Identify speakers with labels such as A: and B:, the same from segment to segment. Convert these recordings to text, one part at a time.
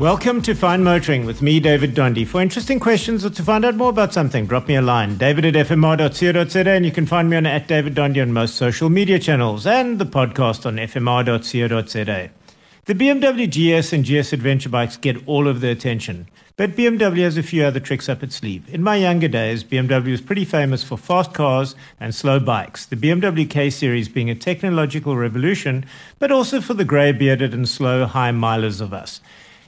A: Welcome to Fine Motoring with me, David Dondi. For interesting questions or to find out more about something, drop me a line, david at fmr.co.za, and you can find me on at David Dondi on most social media channels and the podcast on fmr.co.za. The BMW GS and GS Adventure bikes get all of the attention, but BMW has a few other tricks up its sleeve. In my younger days, BMW was pretty famous for fast cars and slow bikes, the BMW K series being a technological revolution, but also for the grey bearded and slow high milers of us.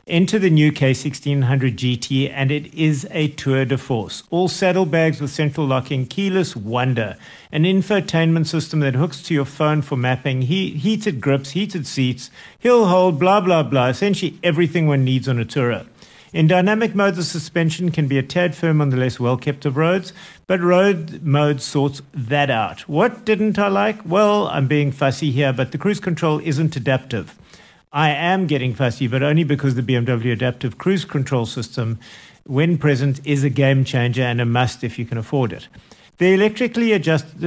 A: Enter the new K1600 GT, and it is a tour de force. All saddlebags with central locking, keyless wonder, an infotainment system that hooks to your phone for mapping, he- heated grips, heated seats, hill hold, blah, blah, blah. Essentially everything one needs on a tourer. In dynamic mode, the suspension can be a tad firm on the less well kept of roads, but road mode sorts that out. What didn't I like? Well, I'm being fussy here, but the cruise control isn't adaptive. I am getting fussy, but only because the BMW adaptive cruise control system, when present, is a game changer and a must if you can afford it. The electrically adjust, uh,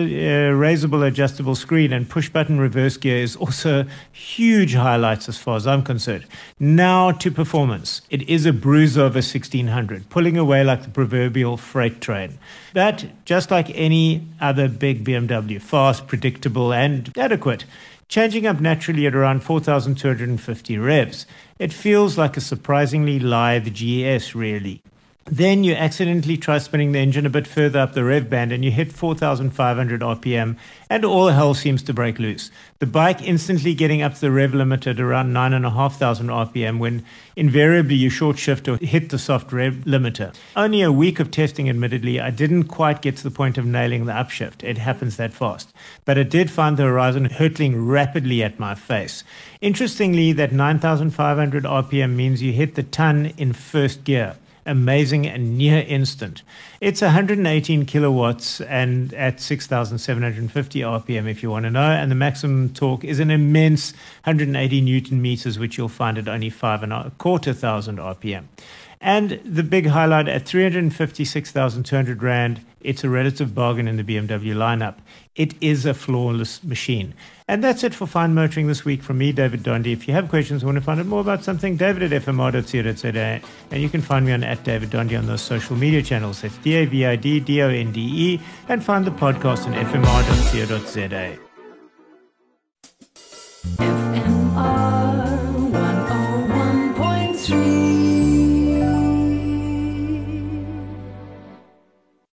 A: raisable adjustable screen and push button reverse gear is also huge highlights as far as I'm concerned. Now to performance. It is a bruiser of a 1600, pulling away like the proverbial freight train. But just like any other big BMW, fast, predictable, and adequate changing up naturally at around 4,250 revs. It feels like a surprisingly lithe GS, really. Then you accidentally try spinning the engine a bit further up the rev band and you hit 4,500 RPM and all hell seems to break loose. The bike instantly getting up to the rev limit at around 9,500 RPM when invariably you short shift or hit the soft rev limiter. Only a week of testing, admittedly, I didn't quite get to the point of nailing the upshift. It happens that fast. But it did find the horizon hurtling rapidly at my face. Interestingly, that 9,500 RPM means you hit the ton in first gear amazing and near instant. It's 118 kilowatts and at 6,750 RPM if you want to know. And the maximum torque is an immense 180 newton meters, which you'll find at only five and a quarter thousand RPM. And the big highlight at 356,200 Rand, it's a relative bargain in the BMW lineup. It is a flawless machine. And that's it for Fine Motoring this week from me, David Dondi. If you have questions or want to find out more about something, david at fmr.co.za. And you can find me on at David Dondi on those social media channels. That's D-A-V-I-D, D-O-N-D-E. And find the podcast on fmr.co.za. FMR 101.3